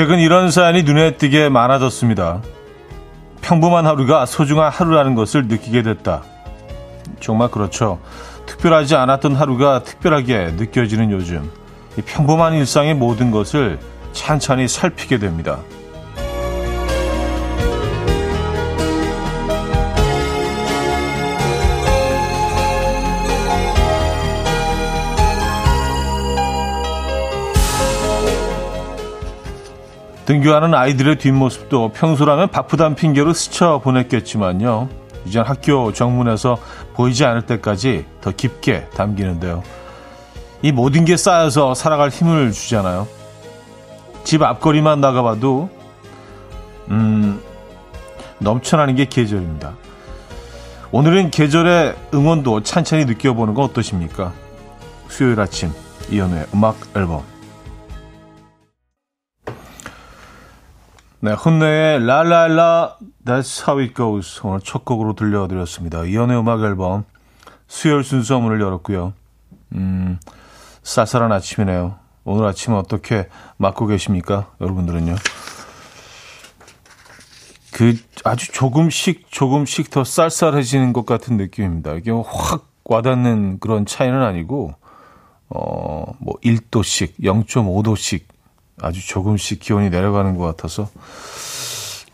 최근 이런 사연이 눈에 띄게 많아졌습니다. 평범한 하루가 소중한 하루라는 것을 느끼게 됐다. 정말 그렇죠. 특별하지 않았던 하루가 특별하게 느껴지는 요즘. 평범한 일상의 모든 것을 찬찬히 살피게 됩니다. 등교하는 아이들의 뒷모습도 평소라면 바쁘단 핑계로 스쳐 보냈겠지만요. 이젠 학교 정문에서 보이지 않을 때까지 더 깊게 담기는데요. 이 모든 게 쌓여서 살아갈 힘을 주잖아요. 집 앞거리만 나가봐도 음, 넘쳐나는 게 계절입니다. 오늘은 계절의 응원도 찬찬히 느껴보는 건 어떠십니까? 수요일 아침 이연우의 음악 앨범 네, 혼내의 라라라 That's How It Goes 오늘 첫 곡으로 들려드렸습니다. 이연의 음악 앨범 수요일 순서 문을 열었고요. 음, 쌀쌀한 아침이네요. 오늘 아침은 어떻게 맞고 계십니까? 여러분들은요. 그 아주 조금씩 조금씩 더 쌀쌀해지는 것 같은 느낌입니다. 이게 확 와닿는 그런 차이는 아니고 어 뭐 1도씩 0.5도씩 아주 조금씩 기온이 내려가는 것 같아서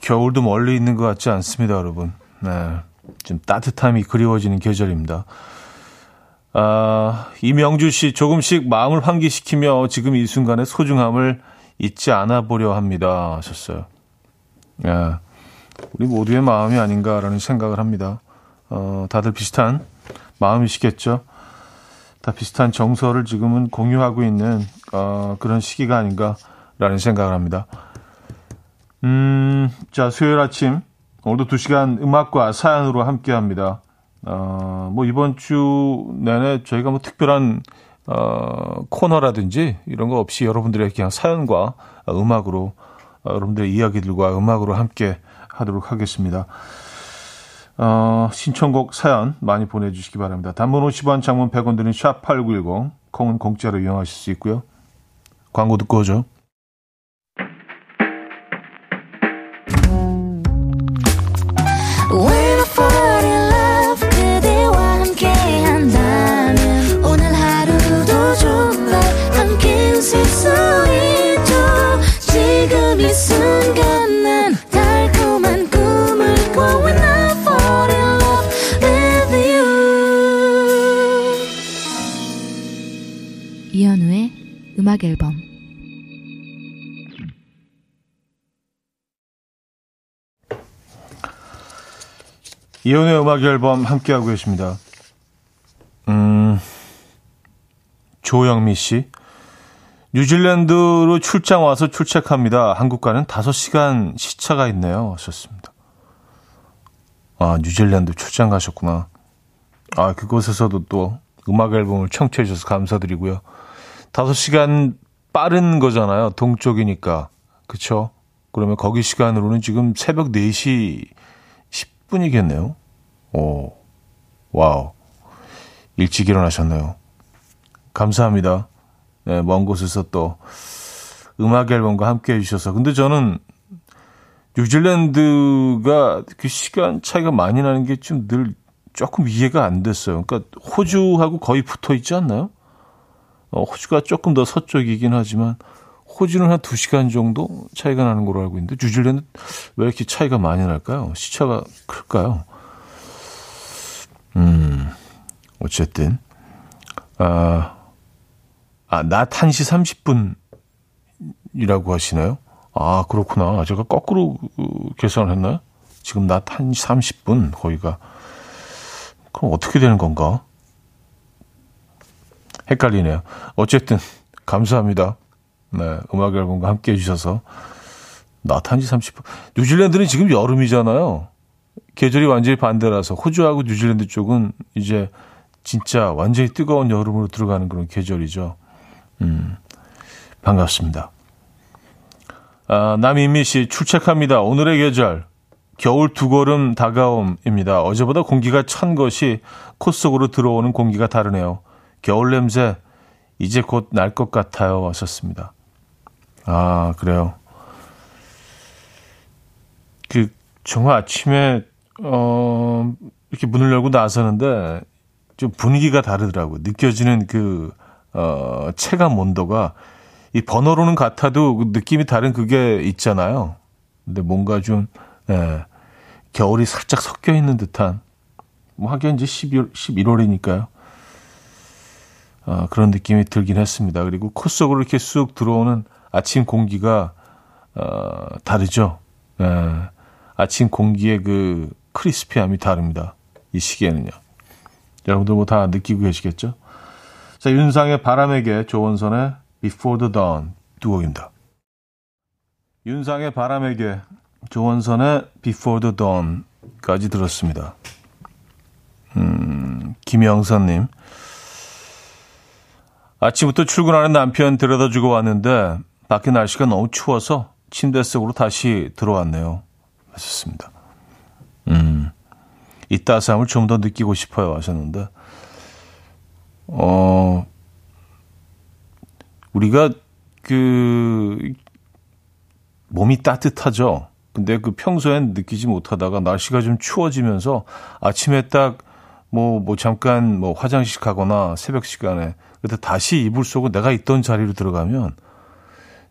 겨울도 멀리 있는 것 같지 않습니다, 여러분. 네. 좀 따뜻함이 그리워지는 계절입니다. 아, 이명주 씨, 조금씩 마음을 환기시키며 지금 이 순간의 소중함을 잊지 않아 보려 합니다. 하셨어요. 야, 우리 모두의 마음이 아닌가라는 생각을 합니다. 어, 다들 비슷한 마음이시겠죠? 다 비슷한 정서를 지금은 공유하고 있는 어, 그런 시기가 아닌가 라는 생각을 합니다. 음, 자, 수요일 아침, 오늘도 2시간 음악과 사연으로 함께 합니다. 어, 뭐, 이번 주 내내 저희가 뭐 특별한, 어, 코너라든지 이런 거 없이 여러분들의 그냥 사연과 음악으로, 어, 여러분들의 이야기들과 음악으로 함께 하도록 하겠습니다. 어, 신청곡 사연 많이 보내주시기 바랍니다. 단문 50원, 장문 100원 드는 샵8910, 콩은 공짜로 이용하실 수 있고요. 광고 듣고 오죠. 음악 앨범 이혼의 음악 앨범 함께하고 계십니다. 음, 조영미 씨. 뉴질랜드로 출장 와서 출첵합니다. 한국과는 5시간 시차가 있네요. 하셨습니다. 아, 뉴질랜드 출장 가셨구나. 아, 그곳에서도 또 음악 앨범을 청취해 주셔서 감사드리고요. 5시간 빠른 거잖아요. 동쪽이니까. 그쵸? 그러면 거기 시간으로는 지금 새벽 4시 10분이겠네요. 오, 와우. 일찍 일어나셨네요. 감사합니다. 네, 먼 곳에서 또 음악 앨범과 함께 해주셔서. 근데 저는 뉴질랜드가 그 시간 차이가 많이 나는 게 좀 늘 조금 이해가 안 됐어요. 그러니까 호주하고 거의 붙어 있지 않나요? 어, 호주가 조금 더 서쪽이긴 하지만 호주는 한 2시간 정도 차이가 나는 걸로 알고 있는데 뉴질랜드 왜 이렇게 차이가 많이 날까요? 시차가 클까요? 음, 어쨌든 아, 아, 낮 1시 30분이라고 하시나요? 아, 그렇구나. 제가 거꾸로 계산을 했나요? 지금 낮 1시 30분 거기가 그럼 어떻게 되는 건가? 헷갈리네요. 어쨌든 감사합니다. 네, 음악 앨범과 함께 해주셔서 나탄지 30분. 뉴질랜드는 지금 여름이잖아요. 계절이 완전히 반대라서 호주하고 뉴질랜드 쪽은 이제 진짜 완전히 뜨거운 여름으로 들어가는 그런 계절이죠. 음, 반갑습니다. 아, 남인미 씨 출첵합니다. 오늘의 계절 겨울 두 걸음 다가옴입니다. 어제보다 공기가 찬 것이 콧 속으로 들어오는 공기가 다르네요. 겨울 냄새 이제 곧 날 것 같아요. 왔었습니다. 아, 그래요. 그 정말 아침에 어 이렇게 문을 열고 나서는데 좀 분위기가 다르더라고요. 느껴지는 그 어, 체감 온도가 이 번호로는 같아도 그 느낌이 다른 그게 있잖아요. 근데 뭔가 좀 예, 겨울이 살짝 섞여 있는 듯한 뭐 하긴 이제 12월 11월이니까요. 어, 그런 느낌이 들긴 했습니다. 그리고 코 속으로 이렇게 쑥 들어오는 아침 공기가 어, 다르죠. 예, 아침 공기의 그 크리스피함이 다릅니다. 이 시기에는요. 여러분들 뭐 다 느끼고 계시겠죠? 자, 윤상의 바람에게 조원선의 Before the Dawn 두 곡입니다. 윤상의 바람에게 조원선의 Before the Dawn까지 들었습니다. 음, 김영선님. 아침부터 출근하는 남편 데려다 주고 왔는데 밖에 날씨가 너무 추워서 침대 속으로 다시 들어왔네요. 하셨습니다. 음, 이 따스함을 좀 더 느끼고 싶어요 하셨는데, 어, 우리가 그 몸이 따뜻하죠. 근데 그 평소엔 느끼지 못하다가 날씨가 좀 추워지면서 아침에 딱 뭐, 뭐 잠깐 뭐 화장실 가거나 새벽 시간에 그때 다시 이불 속으로 내가 있던 자리로 들어가면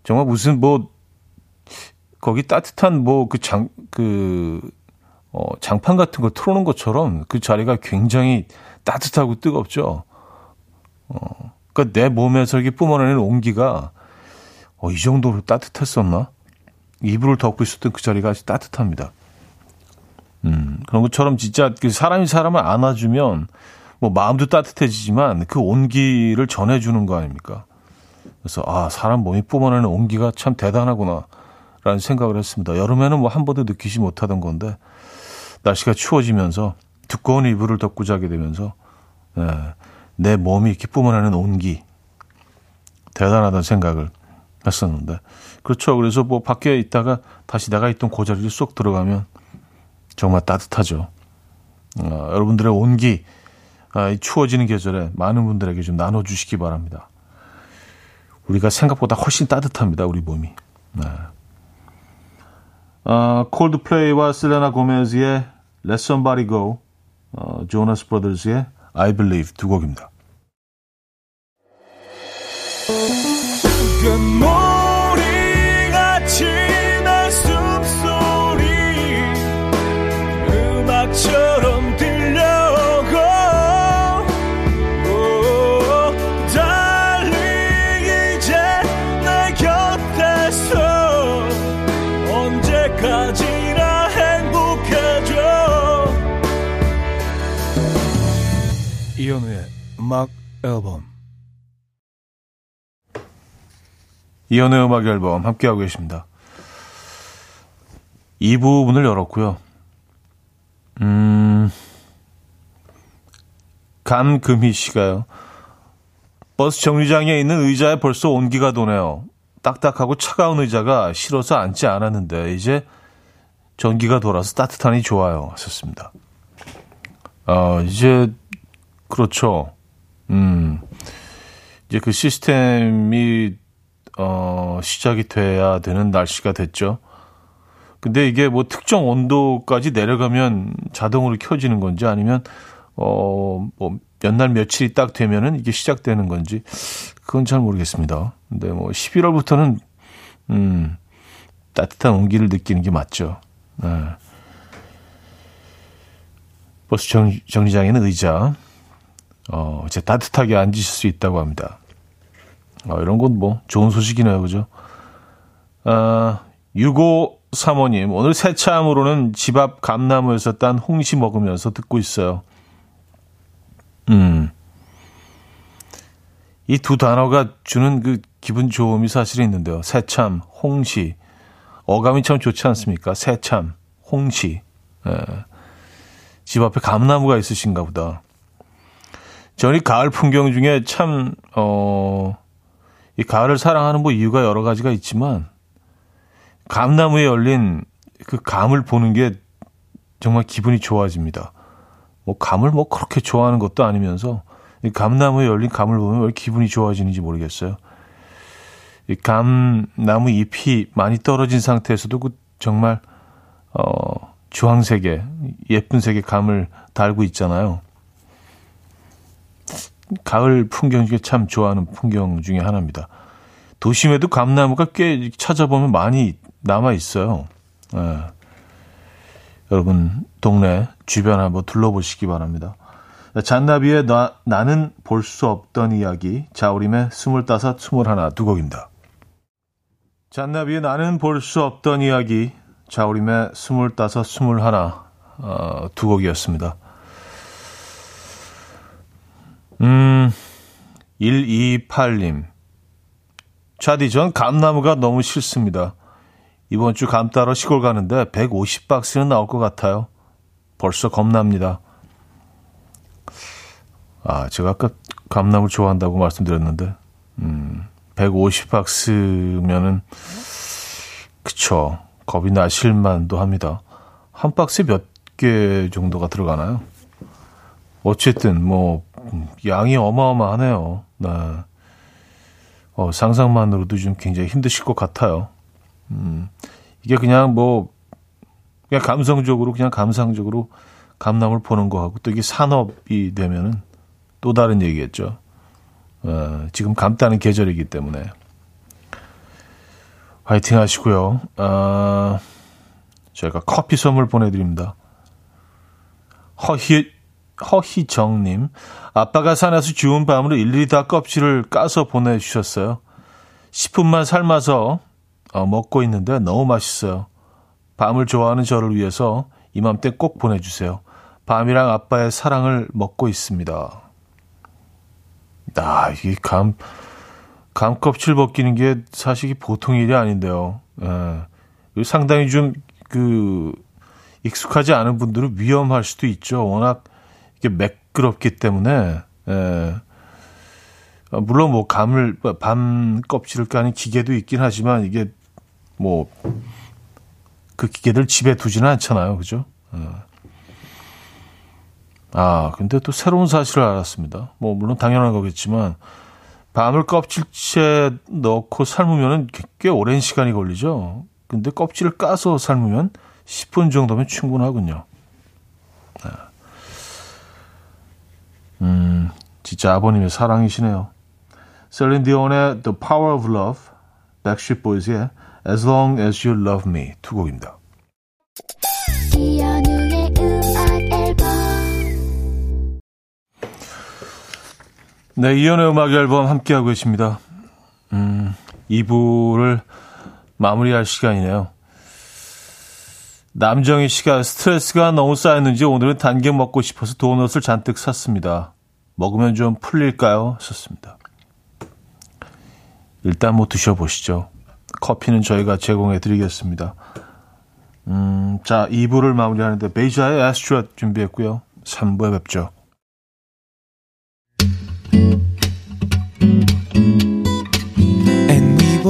정말 무슨 뭐 거기 따뜻한 뭐 그 장, 그, 어, 장판 같은 거 틀어놓은 것처럼 그 자리가 굉장히 따뜻하고 뜨겁죠. 어, 그러니까 내 몸에서 이렇게 뿜어내는 온기가 어, 이 정도로 따뜻했었나? 이불을 덮고 있었던 그 자리가 아주 따뜻합니다. 음, 그런 것처럼 진짜 그 사람이 사람을 안아주면 뭐 마음도 따뜻해지지만 그 온기를 전해주는 거 아닙니까? 그래서 아, 사람 몸이 뿜어내는 온기가 참 대단하구나. 라는 생각을 했습니다. 여름에는 뭐 한 번도 느끼지 못하던 건데 날씨가 추워지면서 두꺼운 이불을 덮고 자게 되면서 네, 내 몸이 이렇게 뿜어내는 온기 대단하다는 생각을 했었는데 그렇죠. 그래서 뭐 밖에 있다가 다시 내가 있던 그 자리를 쏙 들어가면 정말 따뜻하죠. 어, 여러분들의 온기 추워지는 계절에 많은 분들에게 좀 나눠주시기 바랍니다. 우리가 생각보다 훨씬 따뜻합니다. 우리 몸이. 네. 어, 콜드플레이와 셀레나 고메즈의 Let Somebody Go, 어, 조나스 브라더스의 I Believe 두 곡입니다. 이현우의 음악 앨범 이현우의 음악 앨범 함께하고 계십니다. 이 부분을 열었고요. 음, 감금희 씨가요. 버스 정류장에 있는 의자에 벌써 온기가 도네요. 딱딱하고 차가운 의자가 싫어서 앉지 않았는데 이제 전기가 돌아서 따뜻하니 좋아요. 하셨습니다. 어, 이제 그렇죠. 음. 이제 그 시스템이 어 시작이 돼야 되는 날씨가 됐죠. 근데 이게 뭐 특정 온도까지 내려가면 자동으로 켜지는 건지 아니면 어 뭐 몇날 며칠이 딱 되면은 이게 시작되는 건지 그건 잘 모르겠습니다. 근데 뭐 11월부터는 음 따뜻한 온기를 느끼는 게 맞죠. 네. 버스 정, 정류장에는 의자, 어, 이제 따뜻하게 앉으실 수 있다고 합니다. 어, 이런 건 뭐 좋은 소식이네요. 그죠? 아, 6고 사모님, 오늘 새참으로는 집 앞 감나무에서 딴 홍시 먹으면서 듣고 있어요. 음. 이 두 단어가 주는 그 기분 좋음이 사실 있는데요. 새참, 홍시. 어감이 참 좋지 않습니까? 새참, 홍시. 예. 집 앞에 감나무가 있으신가 보다. 저는 이 가을 풍경 중에 참, 어, 이 가을을 사랑하는 뭐 이유가 여러 가지가 있지만, 감나무에 열린 그 감을 보는 게 정말 기분이 좋아집니다. 뭐 감을 뭐 그렇게 좋아하는 것도 아니면서, 이 감나무에 열린 감을 보면 왜 기분이 좋아지는지 모르겠어요. 이 감나무 잎이 많이 떨어진 상태에서도 그 정말, 어, 주황색의 예쁜 색의 감을 달고 있잖아요. 가을 풍경 중에 참 좋아하는 풍경 중에 하나입니다. 도심에도 감나무가 꽤 찾아보면 많이 남아 있어요. 예. 여러분 동네 주변 한번 둘러보시기 바랍니다. 잔나비의 나, 나는 볼 수 없던 이야기 자우림의 스물다섯 스물하나 두 곡입니다. 잔나비의 나는 볼 수 없던 이야기 자우림의 스물다섯 스물하나 어, 두 곡이었습니다. 음 128님 차디 전 감나무가 너무 싫습니다. 이번 주 감 따러 시골 가는데 150박스는 나올 것 같아요. 벌써 겁납니다. 아, 제가 아까 감나물 좋아한다고 말씀드렸는데, 음, 150박스면은, 그쵸. 겁이 나실만도 합니다. 한 박스에 몇 개 정도가 들어가나요? 어쨌든, 뭐, 양이 어마어마하네요. 네. 어, 상상만으로도 좀 굉장히 힘드실 것 같아요. 음, 이게 그냥 뭐, 그냥 감성적으로, 그냥 감상적으로 감나물 보는 거하고 또 이게 산업이 되면은 또 다른 얘기겠죠. 어, 지금 감따는 계절이기 때문에. 화이팅 하시고요. 어, 저희가 커피 선물 보내드립니다. 허희, 허희정님. 아빠가 산에서 주운 밤으로 일일이 다 껍질을 까서 보내주셨어요. 10분만 삶아서 어, 먹고 있는데 너무 맛있어요. 밤을 좋아하는 저를 위해서 이맘때 꼭 보내주세요. 밤이랑 아빠의 사랑을 먹고 있습니다. 아, 이게 감, 감 껍질 벗기는 게 사실 보통 일이 아닌데요. 예. 상당히 좀, 그, 익숙하지 않은 분들은 위험할 수도 있죠. 워낙 이게 매끄럽기 때문에, 예. 아, 물론 뭐 감을, 밤 껍질을 까는 기계도 있긴 하지만 이게 뭐, 그 기계들 집에 두지는 않잖아요. 그죠? 예. 아, 근데 또 새로운 사실을 알았습니다. 뭐, 물론 당연한 거겠지만, 밤을 껍질째 넣고 삶으면 꽤 오랜 시간이 걸리죠. 근데 껍질을 까서 삶으면 10분 정도면 충분하군요. 네. 음, 진짜 아버님의 사랑이시네요. 셀린 디온의 The Power of Love, Backstreet Boys의 As Long As You Love Me 두 곡입니다. 네, 이연의 음악 앨범 함께하고 계십니다. 음, 2부를 마무리할 시간이네요. 남정희 씨가 스트레스가 너무 쌓였는지 오늘은 단계 먹고 싶어서 도넛을 잔뜩 샀습니다. 먹으면 좀 풀릴까요? 썼습니다. 일단 뭐 드셔보시죠. 커피는 저희가 제공해 드리겠습니다. 음, 자, 2부를 마무리하는데 베이자의 아스트롯 준비했고요. 3부에 뵙죠.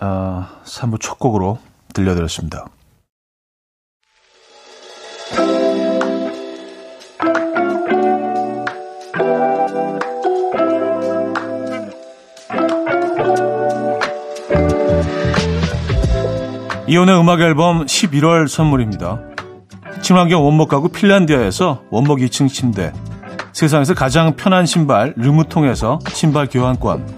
어, 3부 첫 곡으로 들려드렸습니다. 이혼의 음악 앨범 11월 선물입니다. 친환경 원목 가구 핀란디아에서 원목 2층 침대 세상에서 가장 편한 신발 르무통에서 신발 교환권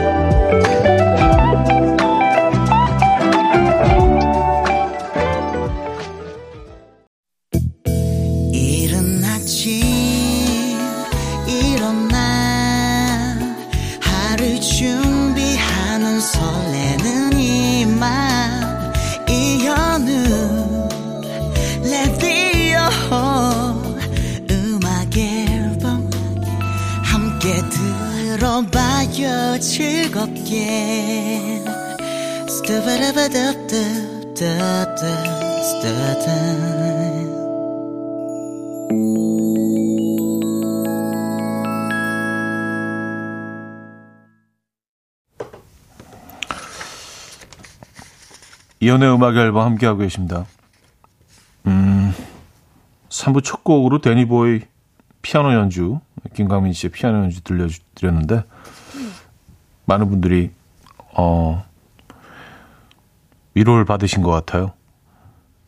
이연의 음악 앨범 함께하고 계십니다. 음, 3부 첫 곡으로 데니보이 피아노 연주, 김강민 씨의 피아노 연주 들려드렸는데, 많은 분들이 어, 위로를 받으신 것 같아요.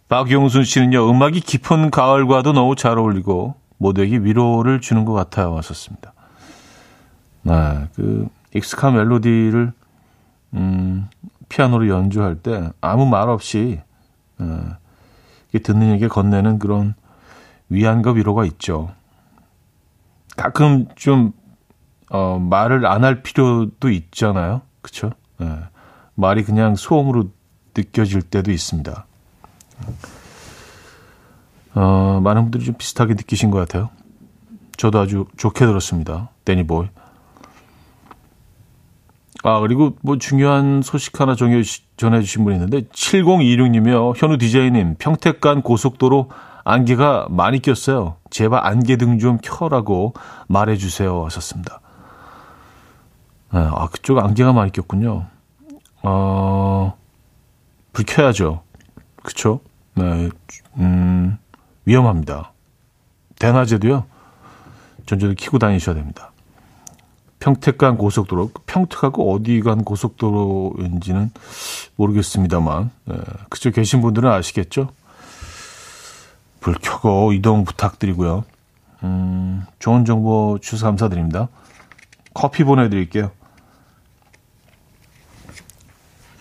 박용순 씨는요, 음악이 깊은 가을과도 너무 잘 어울리고 모두에게 위로를 주는 것 같아요. 왔었습니다. 네, 그 익숙한 멜로디를 음, 피아노로 연주할 때 아무 말 없이 어, 듣는 에게 건네는 그런 위안과 위로가 있죠. 가끔 좀 어, 말을 안 할 필요도 있잖아요. 네. 말이 그냥 소음으로 느껴질 때도 있습니다. 어, 많은 분들이 좀 비슷하게 느끼신 것 같아요. 저도 아주 좋게 들었습니다. 데니보이. 아, 그리고 뭐 중요한 소식 하나 전해주신 분이 있는데, 7026님이요. 현우 디제이님, 평택간 고속도로 안개가 많이 꼈어요. 제발 안개등 좀 켜라고 말해주세요. 하셨습니다. 네, 아, 그쪽 안개가 많이 꼈군요. 어, 불 켜야죠. 그쵸? 네, 음, 위험합니다. 대낮에도요, 전자를 켜고 다니셔야 됩니다. 평택 간 고속도로, 평택하고 어디 간 고속도로인지는 모르겠습니다만, 네, 그쪽 계신 분들은 아시겠죠? 불 켜고 이동 부탁드리고요. 음, 좋은 정보 주셔서 감사드립니다. 커피 보내드릴게요.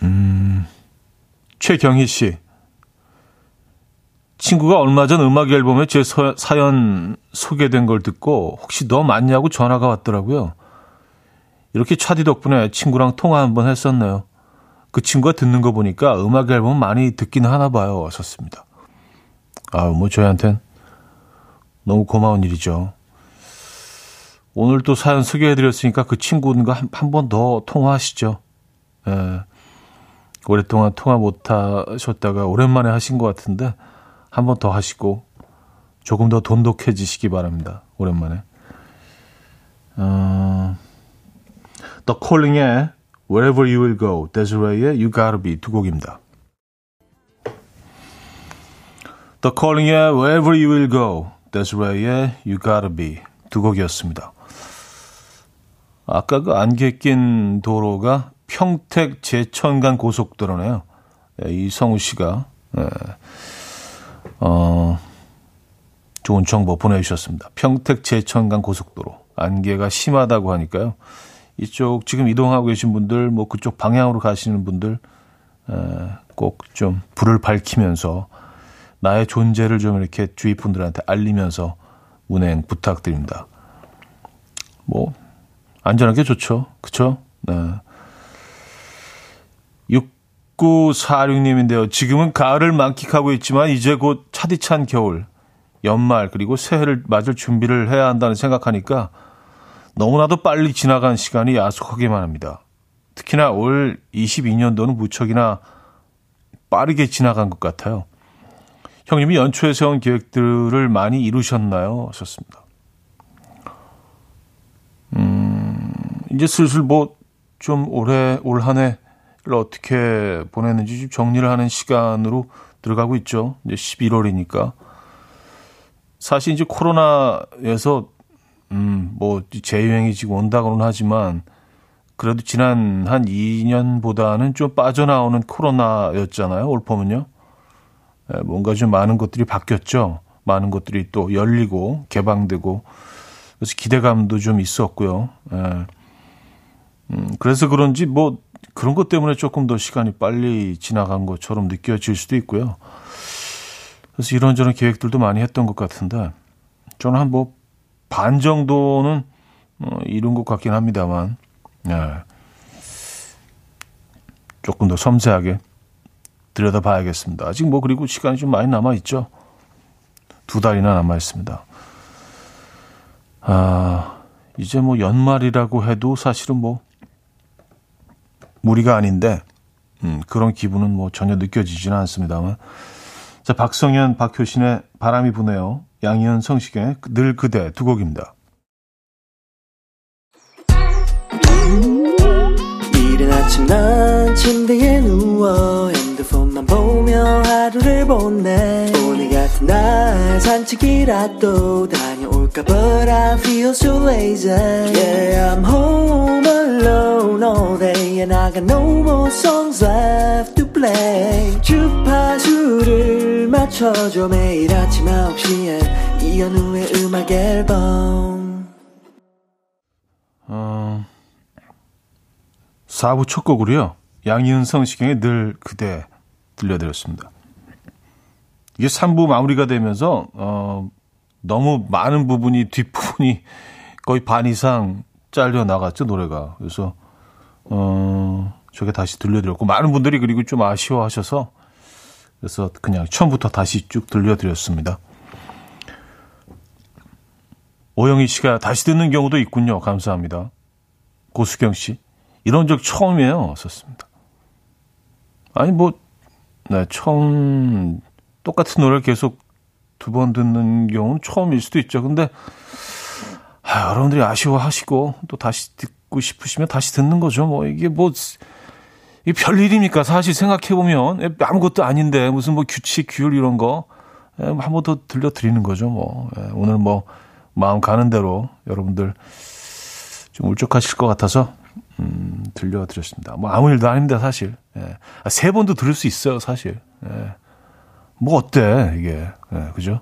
음, 최경희 씨. 친구가 얼마 전 음악 앨범에 제 서, 사연 소개된 걸 듣고 혹시 너 맞냐고 전화가 왔더라고요. 이렇게 차디 덕분에 친구랑 통화 한번 했었네요. 그 친구가 듣는 거 보니까 음악 앨범 많이 듣긴 하나 봐요. 하셨습니다. 아, 뭐 저희한텐 너무 고마운 일이죠. 오늘 또 사연 소개해드렸으니까 그 친구가 한번 더 통화하시죠. 예. 오랫동안 통화 못 하셨다가 오랜만에 하신 것 같은데 한 번 더 하시고 조금 더 돈독해지시기 바랍니다. 오랜만에. 어, The Calling의 Wherever You Will Go, 데즈레이의 You Gotta Be 두 곡입니다. The Calling의 Wherever You Will Go, 데즈레이의 You Gotta Be 두 곡이었습니다. 아까 그 안개 낀 도로가 평택 제천간 고속도로네요. 네, 이성우 씨가 네. 어, 좋은 정보 보내주셨습니다. 평택 제천간 고속도로 안개가 심하다고 하니까요. 이쪽 지금 이동하고 계신 분들, 뭐 그쪽 방향으로 가시는 분들 꼭 좀 불을 밝히면서 나의 존재를 좀 이렇게 주위 분들한테 알리면서 운행 부탁드립니다. 뭐 안전하게 좋죠, 그렇죠? 네. 6946님인데요. 지금은 가을을 만끽하고 있지만 이제 곧 차디찬 겨울, 연말 그리고 새해를 맞을 준비를 해야 한다는 생각하니까 너무나도 빨리 지나간 시간이 야속하기만 합니다. 특히나 올 22년도는 무척이나 빠르게 지나간 것 같아요. 형님이 연초에 세운 계획들을 많이 이루셨나요? 하셨습니다. 음, 이제 슬슬 뭐 좀 올해, 올 한 해를 어떻게 보냈는지 좀 정리를 하는 시간으로 들어가고 있죠. 이제 11월이니까. 사실 이제 코로나에서, 음, 뭐 재유행이 지금 온다고는 하지만 그래도 지난 한 2년보다는 좀 빠져나오는 코로나였잖아요. 올 봄은요. 예, 뭔가 좀 많은 것들이 바뀌었죠. 많은 것들이 또 열리고 개방되고 그래서 기대감도 좀 있었고요. 예. 음, 그래서 그런지 뭐 그런 것 때문에 조금 더 시간이 빨리 지나간 것처럼 느껴질 수도 있고요. 그래서 이런저런 계획들도 많이 했던 것 같은데 저는 한 뭐 반 정도는 어, 이룬 것 같긴 합니다만 예. 조금 더 섬세하게 들여다봐야겠습니다. 아직 뭐 그리고 시간이 좀 많이 남아 있죠. 두 달이나 남아 있습니다. 아, 이제 뭐 연말이라고 해도 사실은 뭐 무리가 아닌데 음, 그런 기분은 뭐 전혀 느껴지지는 않습니다만. 자, 박성현, 박효신의 바람이 부네요. 양희은, 성시경의 늘 그대 두 곡입니다. 이른 아침 난 침대에 누워 핸드폰만 보며 하루를 보내 오늘 같은 날 산책이라도 다 녀올까 But I feel so lazy Yeah I'm home alone all day And I got no more songs left to play 주파수를 맞춰줘 매일 아침 9시에 이현우의 음악 앨범 어... 4부 첫 곡으로요. 양희은 성시경의 늘 그대 들려드렸습니다. 이게 3부 마무리가 되면서 어, 너무 많은 부분이 뒷부분이 거의 반 이상 잘려 나갔죠 노래가. 그래서 어, 저게 다시 들려드렸고 많은 분들이 그리고 좀 아쉬워하셔서 그래서 그냥 처음부터 다시 쭉 들려드렸습니다. 오영희 씨가 다시 듣는 경우도 있군요. 감사합니다. 고수경 씨. 이런 적 처음이에요. 썼습니다. 아니, 뭐, 네, 처음, 똑같은 노래를 계속 두 번 듣는 경우는 처음일 수도 있죠. 근데, 아, 여러분들이 아쉬워하시고, 또 다시 듣고 싶으시면 다시 듣는 거죠. 뭐, 이게 뭐, 이게 별일입니까? 사실 생각해보면, 아무것도 아닌데, 무슨 뭐 규칙, 규율 이런 거, 예, 한번 더 들려드리는 거죠. 뭐, 예, 오늘 뭐, 마음 가는 대로 여러분들 좀 울적하실 것 같아서 음, 들려드렸습니다. 뭐 아무 일도 아닙니다, 사실. 예. 아, 세 번도 들을 수 있어요, 사실. 예. 뭐 어때, 이게. 예, 그죠?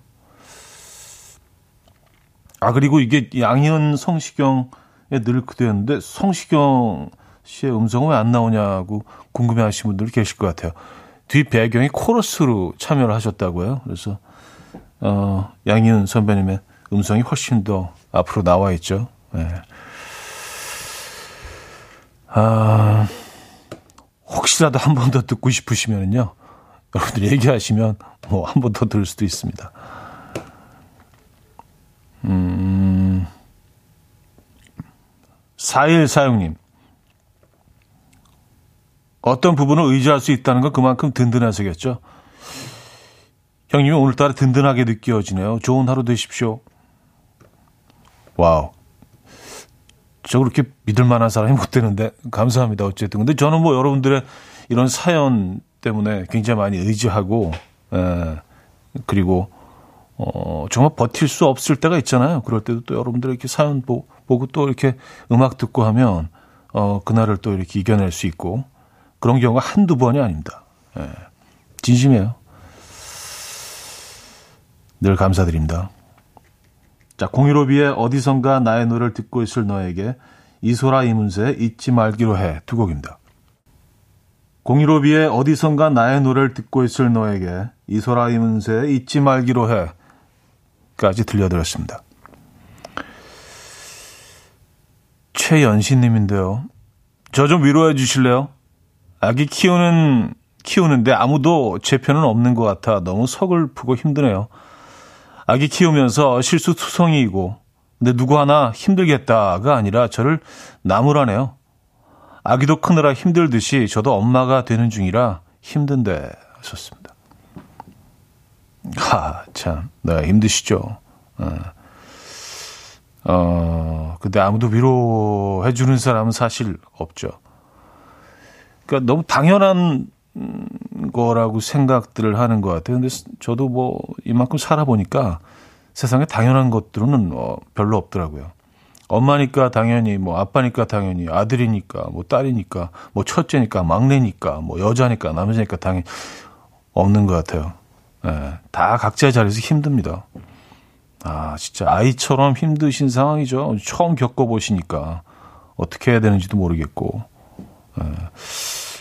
아, 그리고 이게 양희은 성시경의 늘 그대였는데, 성시경 씨의 음성은 왜 안 나오냐고 궁금해 하시는 분들 계실 것 같아요. 뒷 배경이 코러스로 참여를 하셨다고요. 그래서, 어, 양희은 선배님의 음성이 훨씬 더 앞으로 나와 있죠. 예. 아, 혹시라도 한 번 더 듣고 싶으시면요. 여러분들 얘기하시면 뭐 한 번 더 들을 수도 있습니다. 음, 4146님. 어떤 부분을 의지할 수 있다는 건 그만큼 든든하시겠죠. 형님이 오늘따라 든든하게 느껴지네요. 좋은 하루 되십시오. wow. 저 그렇게 믿을 만한 사람이 못 되는데 감사합니다. 어쨌든 근데 저는 뭐 여러분들의 이런 사연 때문에 굉장히 많이 의지하고 에, 예, 그리고 어 정말 버틸 수 없을 때가 있잖아요. 그럴 때도 또 여러분들의 이렇게 사연 보, 보고 또 이렇게 음악 듣고 하면 어 그날을 또 이렇게 이겨낼 수 있고 그런 경우가 한두 번이 아닙니다. 에, 예, 진심이에요. 늘 감사드립니다. 자, 공유로비의 어디선가 나의 노래를 듣고 있을 너에게 이소라 이문세의 잊지 말기로 해 두 곡입니다. 공유로비의 어디선가 나의 노래를 듣고 있을 너에게 이소라 이문세의 잊지 말기로 해 까지 들려드렸습니다. 최연신님인데요. 저 좀 위로해 주실래요? 아기 키우는 키우는데 아무도 제 편은 없는 것 같아 너무 서글프고 힘드네요. 아기 키우면서 실수투성이이고 근데 누구 하나 힘들겠다가 아니라 저를 나무라네요. 아기도 크느라 힘들듯이 저도 엄마가 되는 중이라 힘든데 하셨습니다. 하, 참, 네, 힘드시죠. 네. 어, 근데 아무도 위로해 주는 사람은 사실 없죠. 그러니까 너무 당연한 거라고 생각들을 하는 것 같아요. 근데 저도 뭐 이만큼 살아보니까 세상에 당연한 것들은 어, 별로 없더라고요. 엄마니까 당연히 뭐 아빠니까 당연히 아들이니까 뭐 딸이니까 뭐 첫째니까 막내니까 뭐 여자니까 남자니까 당연히 없는 것 같아요. 예, 다 각자의 자리에서 힘듭니다. 아 진짜 아이처럼 힘드신 상황이죠. 처음 겪어보시니까 어떻게 해야 되는지도 모르겠고 예,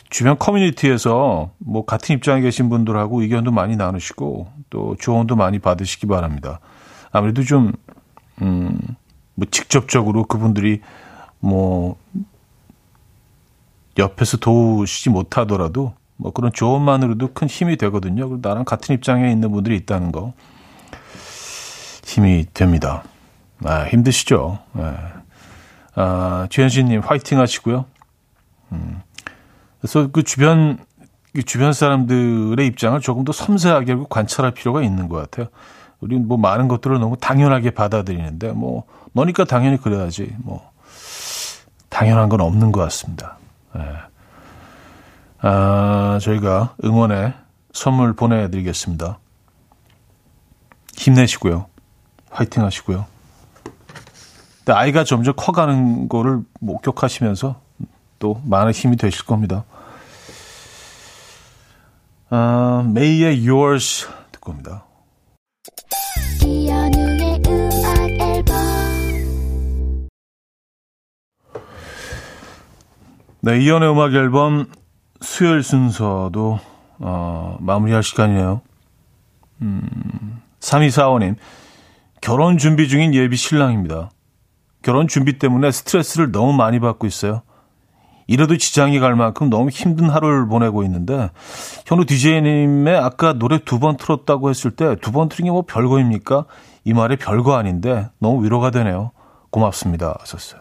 주변 커뮤니티에서 뭐 같은 입장에 계신 분들하고 의견도 많이 나누시고 또 조언도 많이 받으시기 바랍니다. 아무래도 좀 음. 뭐 직접적으로 그분들이 뭐 옆에서 도우시지 못하더라도 뭐 그런 조언만으로도 큰 힘이 되거든요. 그리고 나랑 같은 입장에 있는 분들이 있다는 거 힘이 됩니다. 아, 힘드시죠? 네. 아, 주현진님 화이팅 하시고요. 음. 그래서 그 주변 그 주변 사람들의 입장을 조금 더 섬세하게 관찰할 필요가 있는 것 같아요. 우리는 뭐 많은 것들을 너무 당연하게 받아들이는데 뭐 너니까 당연히 그래야지 뭐 당연한 건 없는 것 같습니다. 네. 아, 저희가 응원의 선물 보내드리겠습니다. 힘내시고요. 화이팅 하시고요. 근데 아이가 점점 커가는 거를 목격하시면서 또 많은 힘이 되실 겁니다. 아, 메이의 Yours 듣고 옵니다. 네, 이연의 음악 앨범 수요일 순서도 어, 마무리할 시간이네요. 음, 3245님, 결혼 준비 중인 예비 신랑입니다. 결혼 준비 때문에 스트레스를 너무 많이 받고 있어요. 이래도 지장이 갈 만큼 너무 힘든 하루를 보내고 있는데, 현우 DJ님의 아까 노래 두 번 틀었다고 했을 때, 두 번 틀린 게뭐 별거입니까? 이 말이 별거 아닌데, 너무 위로가 되네요. 고맙습니다. 하셨어요.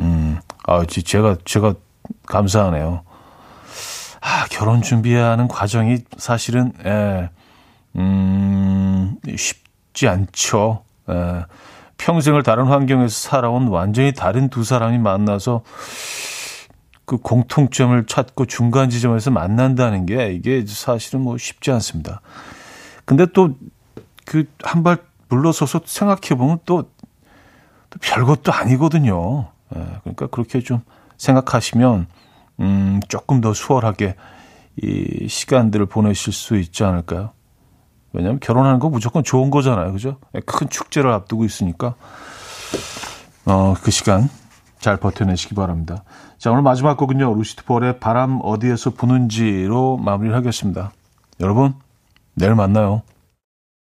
음, 아, 제가, 제가 감사하네요. 아, 결혼 준비하는 과정이 사실은, 예, 음, 쉽지 않죠. 예, 평생을 다른 환경에서 살아온 완전히 다른 두 사람이 만나서 그 공통점을 찾고 중간 지점에서 만난다는 게 이게 사실은 뭐 쉽지 않습니다. 근데 또 그 한 발 물러서서 생각해 보면 또, 또 별것도 아니거든요. 예, 그러니까 그렇게 좀 생각하시면 음, 조금 더 수월하게 이 시간들을 보내실 수 있지 않을까요? 왜냐하면 결혼하는 거 무조건 좋은 거잖아요, 그죠? 예, 큰 축제를 앞두고 있으니까 어, 그 시간 잘 버텨내시기 바랍니다. 자, 오늘 마지막 곡은요, 루시트 폴의 바람 어디에서 부는지로 마무리를 하겠습니다. 여러분, 내일 만나요.